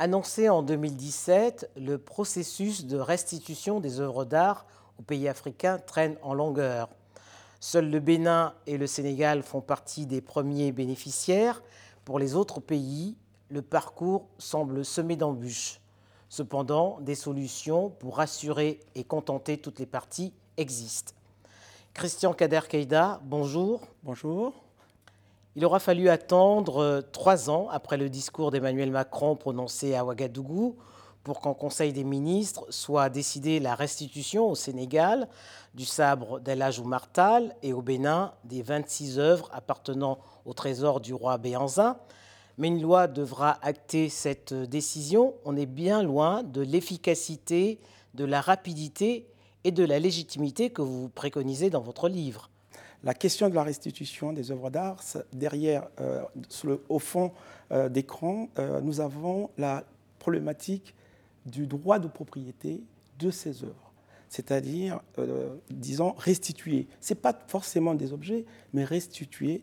Annoncé en 2017, le processus de restitution des œuvres d'art aux pays africains traîne en longueur. Seuls le Bénin et le Sénégal font partie des premiers bénéficiaires. Pour les autres pays, le parcours semble semé d'embûches. Cependant, des solutions pour rassurer et contenter toutes les parties existent. Christian Kader Keïda, bonjour. Bonjour. Il aura fallu attendre euh, trois ans après le discours d'Emmanuel Macron prononcé à Ouagadougou pour qu'en Conseil des ministres soit décidée la restitution au Sénégal du sabre d'El Hadj Martal et au Bénin des 26 œuvres appartenant au trésor du roi Béanzin. Mais une loi devra acter cette décision. On est bien loin de l'efficacité, de la rapidité et de la légitimité que vous préconisez dans votre livre. La question de la restitution des œuvres d'art, derrière, euh, au fond euh, d'écran, euh, nous avons la problématique du droit de propriété de ces œuvres. C'est-à-dire, disons, restituer. Ce n'est pas forcément des objets, mais restituer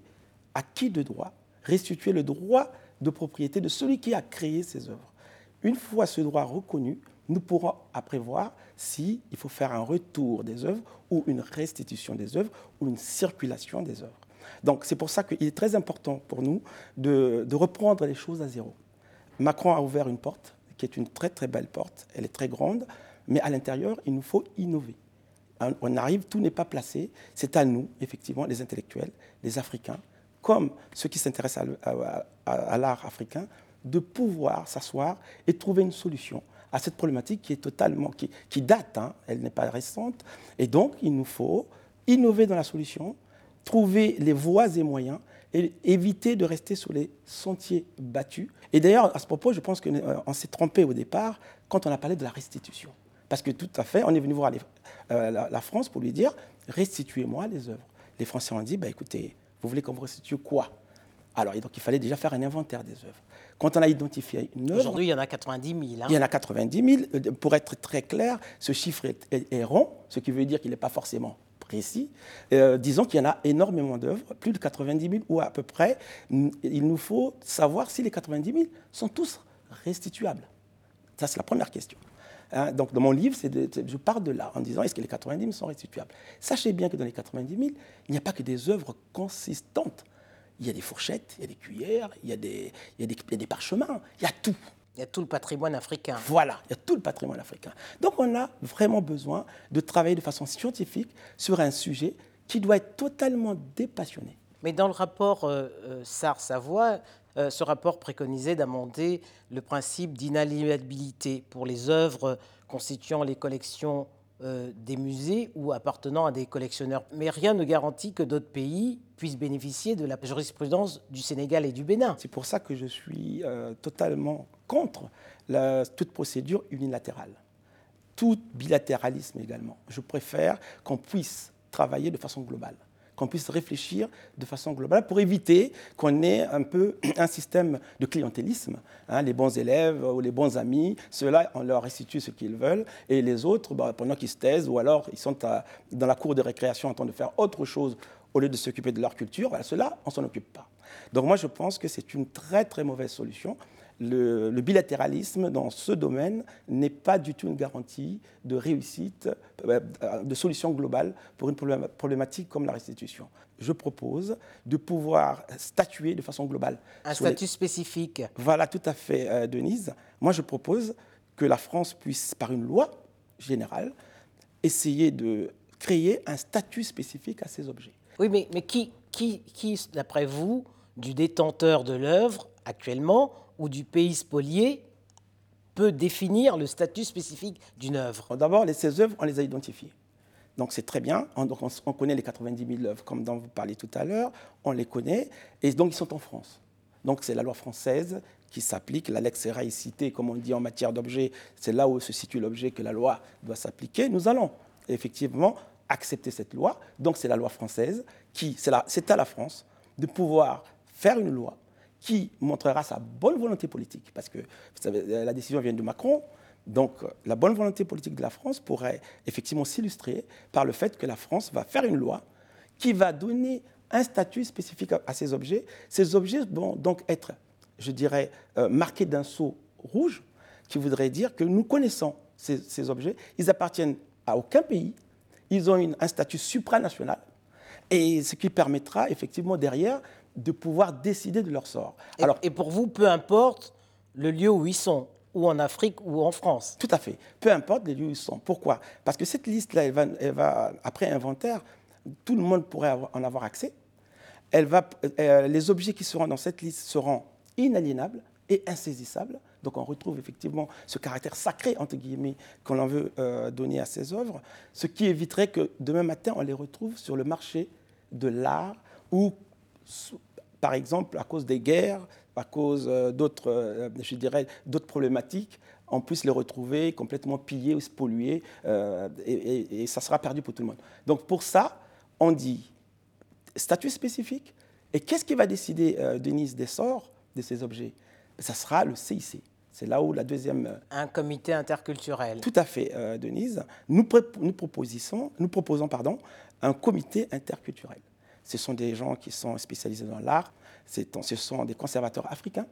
à qui de droit? Restituer le droit de propriété de celui qui a créé ces œuvres. Une fois ce droit reconnu, nous pourrons après voir s'il faut faire un retour des œuvres ou une restitution des œuvres ou une circulation des œuvres. Donc c'est pour ça qu'il est très important pour nous de, reprendre les choses à zéro. Macron a ouvert une porte qui est une très très belle porte, elle est très grande, mais à l'intérieur, il nous faut innover. On arrive, tout n'est pas placé, c'est à nous, effectivement, les intellectuels, les Africains, comme ceux qui s'intéressent à, l'art africain, de pouvoir s'asseoir et trouver une solution à cette problématique qui est totalement, qui, date, hein, elle n'est pas récente. Et donc, il nous faut innover dans la solution, trouver les voies et moyens et éviter de rester sur les sentiers battus. Et d'ailleurs, à ce propos, je pense qu'on euh, s'est trompé au départ quand on a parlé de la restitution. Parce que tout à fait, on est venu voir euh, la, France pour lui dire restituez-moi les œuvres. Les Français ont dit bah, écoutez, vous voulez qu'on vous restitue quoi? Alors, donc, il fallait déjà faire un inventaire des œuvres. Quand on a identifié une œuvre. Aujourd'hui, il y en a 90 000. Hein. Il y en a 90 000. Euh, pour être très clair, ce chiffre est, rond, ce qui veut dire qu'il n'est pas forcément précis. Euh, disons qu'il y en a énormément d'œuvres, plus de 90 000 ou à peu près. Il nous faut savoir si les 90 000 sont tous restituables. Ça, c'est la première question. Hein, donc, dans mon livre, je pars de là en disant est-ce que les 90 000 sont restituables? Sachez bien que dans les 90 000, il n'y a pas que des œuvres consistantes il y a des fourchettes, il y a des cuillères, il y a des, il y a des, parchemins, il y a tout. Il y a tout le patrimoine africain. Voilà, il y a tout le patrimoine africain. Donc on a vraiment besoin de travailler de façon scientifique sur un sujet qui doit être totalement dépassionné. Mais dans le rapport euh, euh SAR-Savoie, euh, ce rapport préconisait d'amender le principe d'inaliénabilité pour les œuvres constituant les collections euh, des musées ou appartenant à des collectionneurs. Mais rien ne garantit que d'autres pays puissent bénéficier de la jurisprudence du Sénégal et du Bénin. C'est pour ça que je suis euh, totalement contre toute procédure unilatérale, tout bilatéralisme également. Je préfère qu'on puisse travailler de façon globale qu'on puisse réfléchir de façon globale pour éviter qu'on ait un peu un système de clientélisme. Hein, les bons élèves ou les bons amis, ceux-là, on leur restitue ce qu'ils veulent, et les autres, bah, pendant qu'ils se taisent, ou alors ils sont dans la cour de récréation en train de faire autre chose au lieu de s'occuper de leur culture, voilà, ceux-là, on ne s'en occupe pas. Donc moi, je pense que c'est une très très mauvaise solution le, bilatéralisme dans ce domaine n'est pas du tout une garantie de réussite, euh, de solution globale pour une problématique comme la restitution. Je propose de pouvoir statuer de façon globale. Un statut spécifique. Voilà, tout à fait, euh, Denise. Moi, je propose que la France puisse, par une loi générale, essayer de créer un statut spécifique à ces objets. Oui, mais, mais qui, qui, qui d'après vous, du détenteur de l'œuvre actuellement, ou du pays spolié peut définir le statut spécifique d'une œuvre D'abord, ces œuvres, on les a identifiées. Donc c'est très bien. On, on, connaît les 90 000 œuvres, comme dont vous parlez tout à l'heure. On les connaît. Et donc ils sont en France. Donc c'est la loi française qui s'applique. La lex cité, comme on dit en matière d'objet, c'est là où se situe l'objet que la loi doit s'appliquer. Nous allons effectivement accepter cette loi. Donc c'est la loi française qui, c'est à la France de pouvoir faire une loi qui montrera sa bonne volonté politique, parce que la décision vient de Macron, donc la bonne volonté politique de la France pourrait effectivement s'illustrer par le fait que la France va faire une loi qui va donner un statut spécifique à, ces objets. Ces objets vont donc être, je dirais, euh, marqués d'un sceau rouge qui voudrait dire que nous connaissons ces, objets. Ils appartiennent à aucun pays. Ils ont un statut supranational. Et ce qui permettra effectivement derrière de pouvoir décider de leur sort. Et, Alors, et pour vous, peu importe le lieu où ils sont, ou en Afrique ou en France. Tout à fait. Peu importe les lieux où ils sont. Pourquoi? Parce que cette liste-là, elle va, après inventaire, tout le monde pourrait en avoir accès. Elle va, euh, les objets qui seront dans cette liste seront inaliénables et insaisissables. Donc on retrouve effectivement ce caractère sacré, entre guillemets, qu'on veut euh, donner à ces œuvres, ce qui éviterait que demain matin, on les retrouve sur le marché de l'art ou, par exemple, à cause des guerres, à cause euh, d'autres, euh, je dirais, d'autres problématiques, on puisse les retrouver complètement pillés ou spoliés, et, et ça sera perdu pour tout le monde. Donc pour ça, on dit statut spécifique, et qu'est-ce qui va décider, Denise, des sorts de ces objets? Ça sera le CIC. C'est là où la deuxième... Euh, un comité interculturel. Tout à fait, euh, Denise. Nous, nous, proposons, nous proposons pardon, un comité interculturel. Ce sont des gens qui sont spécialisés dans l'art, ce sont des conservateurs africains,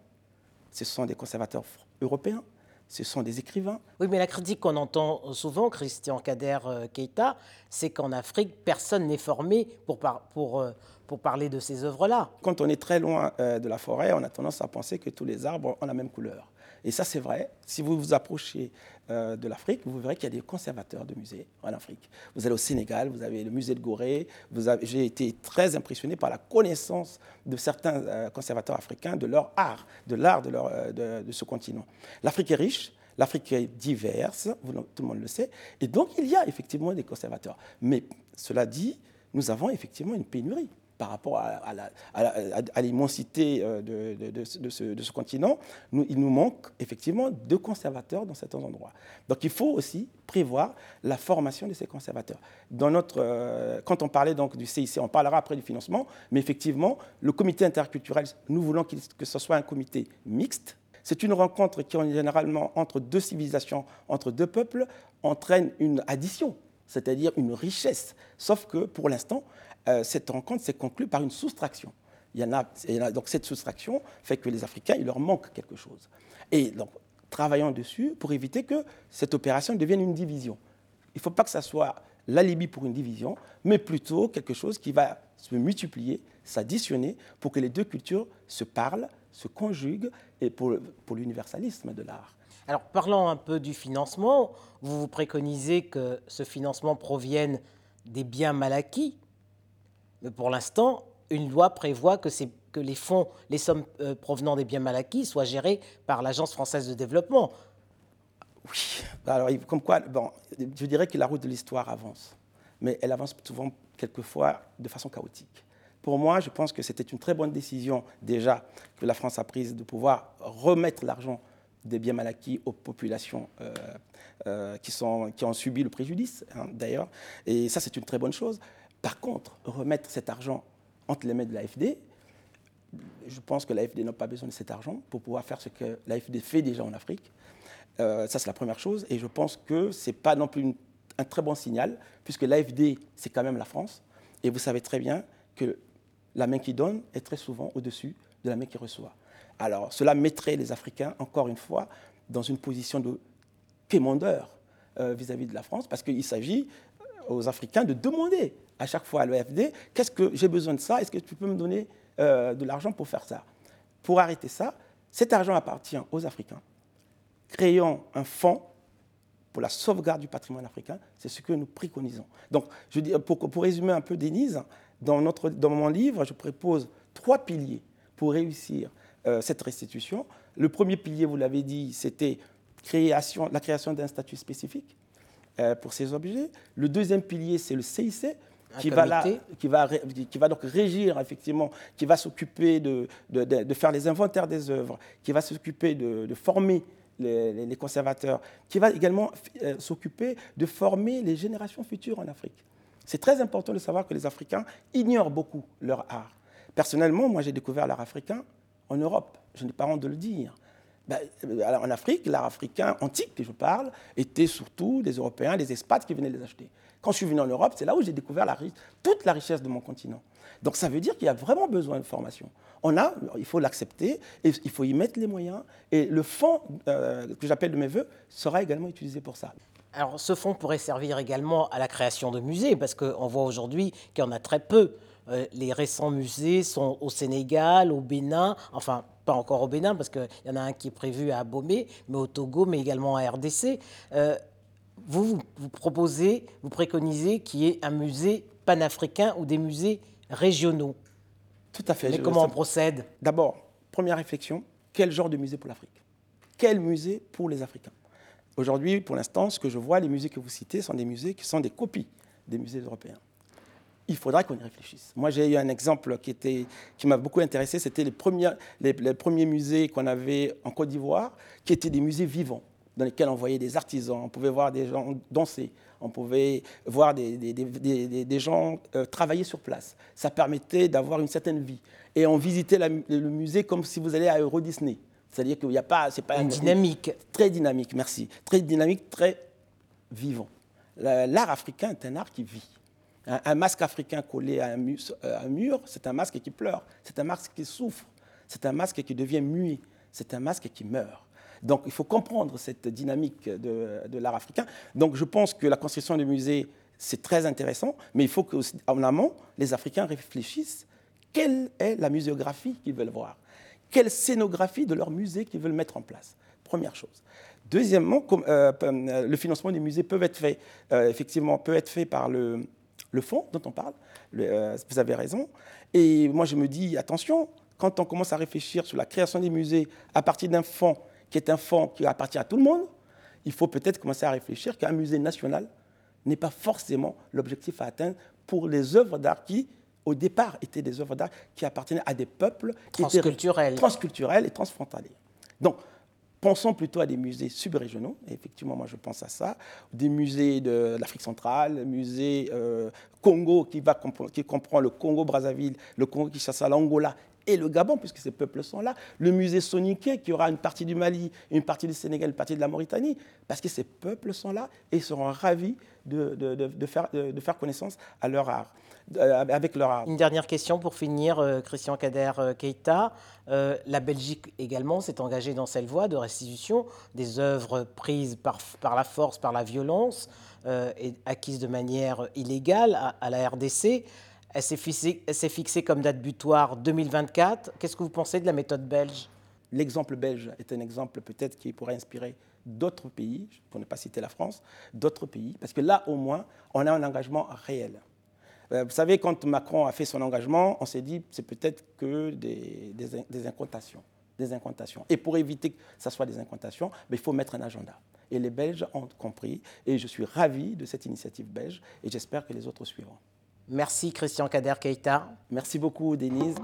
ce sont des conservateurs européens, ce sont des écrivains. Oui, mais la critique qu'on entend souvent, Christian Kader euh, Keita, c'est qu'en Afrique, personne n'est formé pour, pour, pour parler de ces œuvres-là. Quand on est très loin de la forêt, on a tendance à penser que tous les arbres ont la même couleur. Et ça, c'est vrai. Si vous vous approchez euh, de l'Afrique, vous verrez qu'il y a des conservateurs de musées en Afrique. Vous allez au Sénégal, vous avez le musée de Gorée. J'ai été très impressionné par la connaissance de certains euh, conservateurs africains de leur art, de l'art de, euh, de, ce continent. L'Afrique est riche. L'Afrique est diverse, tout le monde le sait, et donc il y a effectivement des conservateurs. Mais cela dit, nous avons effectivement une pénurie par rapport à, l'immensité de, ce, continent, il nous manque effectivement de conservateurs dans certains endroits. Donc il faut aussi prévoir la formation de ces conservateurs. Euh, quand on parlait donc du CIC, on parlera après du financement, mais effectivement, le comité interculturel, nous voulons que ce soit un comité mixte. C'est une rencontre qui, généralement, entre deux civilisations, entre deux peuples, entraîne une addition c'est-à-dire une richesse. Sauf que pour l'instant, euh, cette rencontre s'est conclue par une soustraction. Il y, en a, donc cette soustraction fait que les Africains, il leur manque quelque chose. Et donc, travaillons dessus pour éviter que cette opération devienne une division. Il ne faut pas que ça soit l'alibi pour une division, mais plutôt quelque chose qui va se multiplier, s'additionner pour que les deux cultures se parlent, se conjuguent et pour l'universalisme de l'art. Alors, parlant un peu du financement, vous vous préconisez que ce financement provienne des biens mal acquis, mais pour l'instant, une loi prévoit que, les fonds, les sommes euh, provenant des biens mal acquis soient gérées par l'Agence française de développement. Oui, alors comme quoi, bon, je dirais que la route de l'histoire avance, mais elle avance souvent, quelquefois, de façon chaotique. Pour moi, je pense que c'était une très bonne décision déjà que la France a prise de pouvoir remettre l'argent des biens mal acquis aux populations euh, euh, qui, sont, qui ont subi le préjudice, hein, d'ailleurs. Et ça, c'est une très bonne chose. Par contre, remettre cet argent entre les mains de l'AFD, je pense que l'AFD n'a pas besoin de cet argent pour pouvoir faire ce que l'AFD fait déjà en Afrique. Euh, ça, c'est la première chose. Et je pense que ce n'est pas non plus un très bon signal, puisque l'AFD, c'est quand même la France. Et vous savez très bien que la main qui donne est très souvent au-dessus de la main qui reçoit. Alors, cela mettrait les Africains, encore une fois, dans une position de quémandeur euh, vis-à-vis de la France, parce qu'il s'agit aux Africains de demander à chaque fois à l'OFD, qu'est-ce que j'ai besoin de ça Est-ce que tu peux me donner euh, de l'argent pour faire ça? Pour arrêter ça, cet argent appartient aux Africains. Créons un fonds pour la sauvegarde du patrimoine africain, c'est ce que nous préconisons. Donc, pour, résumer un peu, Denise, dans mon livre, je propose trois piliers pour réussir euh, cette restitution. Le premier pilier, vous l'avez dit, c'était création, la création d'un statut spécifique. Euh, pour ces objets. Le deuxième pilier, c'est le CIC, qui va, là, qui, va, qui va, donc régir, effectivement, qui va s'occuper de, de, faire les inventaires des œuvres, qui va s'occuper de, former les, conservateurs, qui va également euh, s'occuper de former les générations futures en Afrique. C'est très important de savoir que les Africains ignorent beaucoup leur art. Personnellement, moi j'ai découvert l'art africain en Europe, je n'ai pas honte de le dire. Ben, euh, en Afrique, l'art africain antique que je parle était surtout des Européens, des expats qui venaient les acheter. Quand je suis venu en Europe, c'est là où j'ai découvert la, toute la richesse de mon continent. Donc ça veut dire qu'il y a vraiment besoin de formation. On a, il faut l'accepter, il faut y mettre les moyens. Et le fonds euh, que j'appelle de mes voeux sera également utilisé pour ça. Alors ce fonds pourrait servir également à la création de musées, parce qu'on voit aujourd'hui qu'il y en a très peu. Euh, les récents musées sont au Sénégal, au Bénin, enfin pas encore au Bénin, parce qu'il y en a un qui est prévu à Abomey, mais au Togo, mais également à RDC. Euh, vous, vous proposez, vous préconisez qu'il y ait un musée panafricain ou des musées régionaux. Tout à fait. Mais comment on procède? D'abord, première réflexion, quel genre de musée pour l'Afrique? Quel musée pour les Africains? Aujourd'hui, pour l'instant, ce que je vois, les musées que vous citez sont des musées qui sont des copies des musées européens. Il faudra qu'on y réfléchisse. Moi, j'ai eu un exemple qui, était, qui m'a beaucoup intéressé. C'était les, premiers, les, premiers musées qu'on avait en Côte d'Ivoire, qui étaient des musées vivants, dans lesquels on voyait des artisans, on pouvait voir des gens danser, on pouvait voir des, des, des, gens euh, travailler sur place. Ça permettait d'avoir une certaine vie. Et on visitait le musée comme si vous alliez à Euro Disney. C'est-à-dire qu'il n'y a pas... C'est pas une dynamique. Très dynamique, merci. Très dynamique, très vivant. L'art africain est un art qui vit. Un, masque africain collé à un, euh, mur, c'est un masque qui pleure. C'est un masque qui souffre. C'est un masque qui devient muet. C'est un masque qui meurt. Donc il faut comprendre cette dynamique de, l'art africain. Donc je pense que la construction des musées, c'est très intéressant, mais il faut qu'en amont, les Africains réfléchissent quelle est la muséographie qu'ils veulent voir quelle scénographie de leur musée qu'ils veulent mettre en place. Première chose. Deuxièmement, euh, euh, le financement des musées peut être fait, euh, effectivement, peut être fait par le, fonds dont on parle. vous avez raison. Et moi, je me dis, attention, quand on commence à réfléchir sur la création des musées à partir d'un fonds qui est un fonds qui appartient à tout le monde, il faut peut-être commencer à réfléchir qu'un musée national n'est pas forcément l'objectif à atteindre pour les œuvres d'art qui au départ, étaient des œuvres d'art qui appartenaient à des peuples transculturels, transculturels et transfrontaliers. Donc, pensons plutôt à des musées subrégionaux. Effectivement, moi, je pense à ça. Des musées de l'Afrique centrale, le musée euh, Congo qui comprend le Congo-Brazzaville, le Congo-Kinshasa, l'Angola et le Gabon, puisque ces peuples sont là. Le musée Soniké, qui aura une partie du Mali, une partie du Sénégal, une partie de la Mauritanie, parce que ces peuples sont là et seront ravis de, de, faire, de, faire, connaissance à leur art, euh, avec leur art. Une dernière question pour finir, euh, Christian Kader euh, Keita. la Belgique également s'est engagée dans cette voie de restitution des œuvres prises par, par la force, par la violence et acquises de manière illégale à, à la RDC. Elle s'est fixée, comme date butoir 2024. Qu'est-ce que vous pensez de la méthode belge? L'exemple belge est un exemple peut-être qui pourrait inspirer d'autres pays, pour ne pas citer la France, d'autres pays, parce que là au moins, on a un engagement réel. Euh, vous savez, quand Macron a fait son engagement, on s'est dit c'est peut-être que des, des, incantations. Des incantations. Et pour éviter que ce soit des incantations, ben, il faut mettre un agenda. Et les Belges ont compris, et je suis ravi de cette initiative belge, et j'espère que les autres suivront. Merci Christian Kader Keita. Merci beaucoup Denise.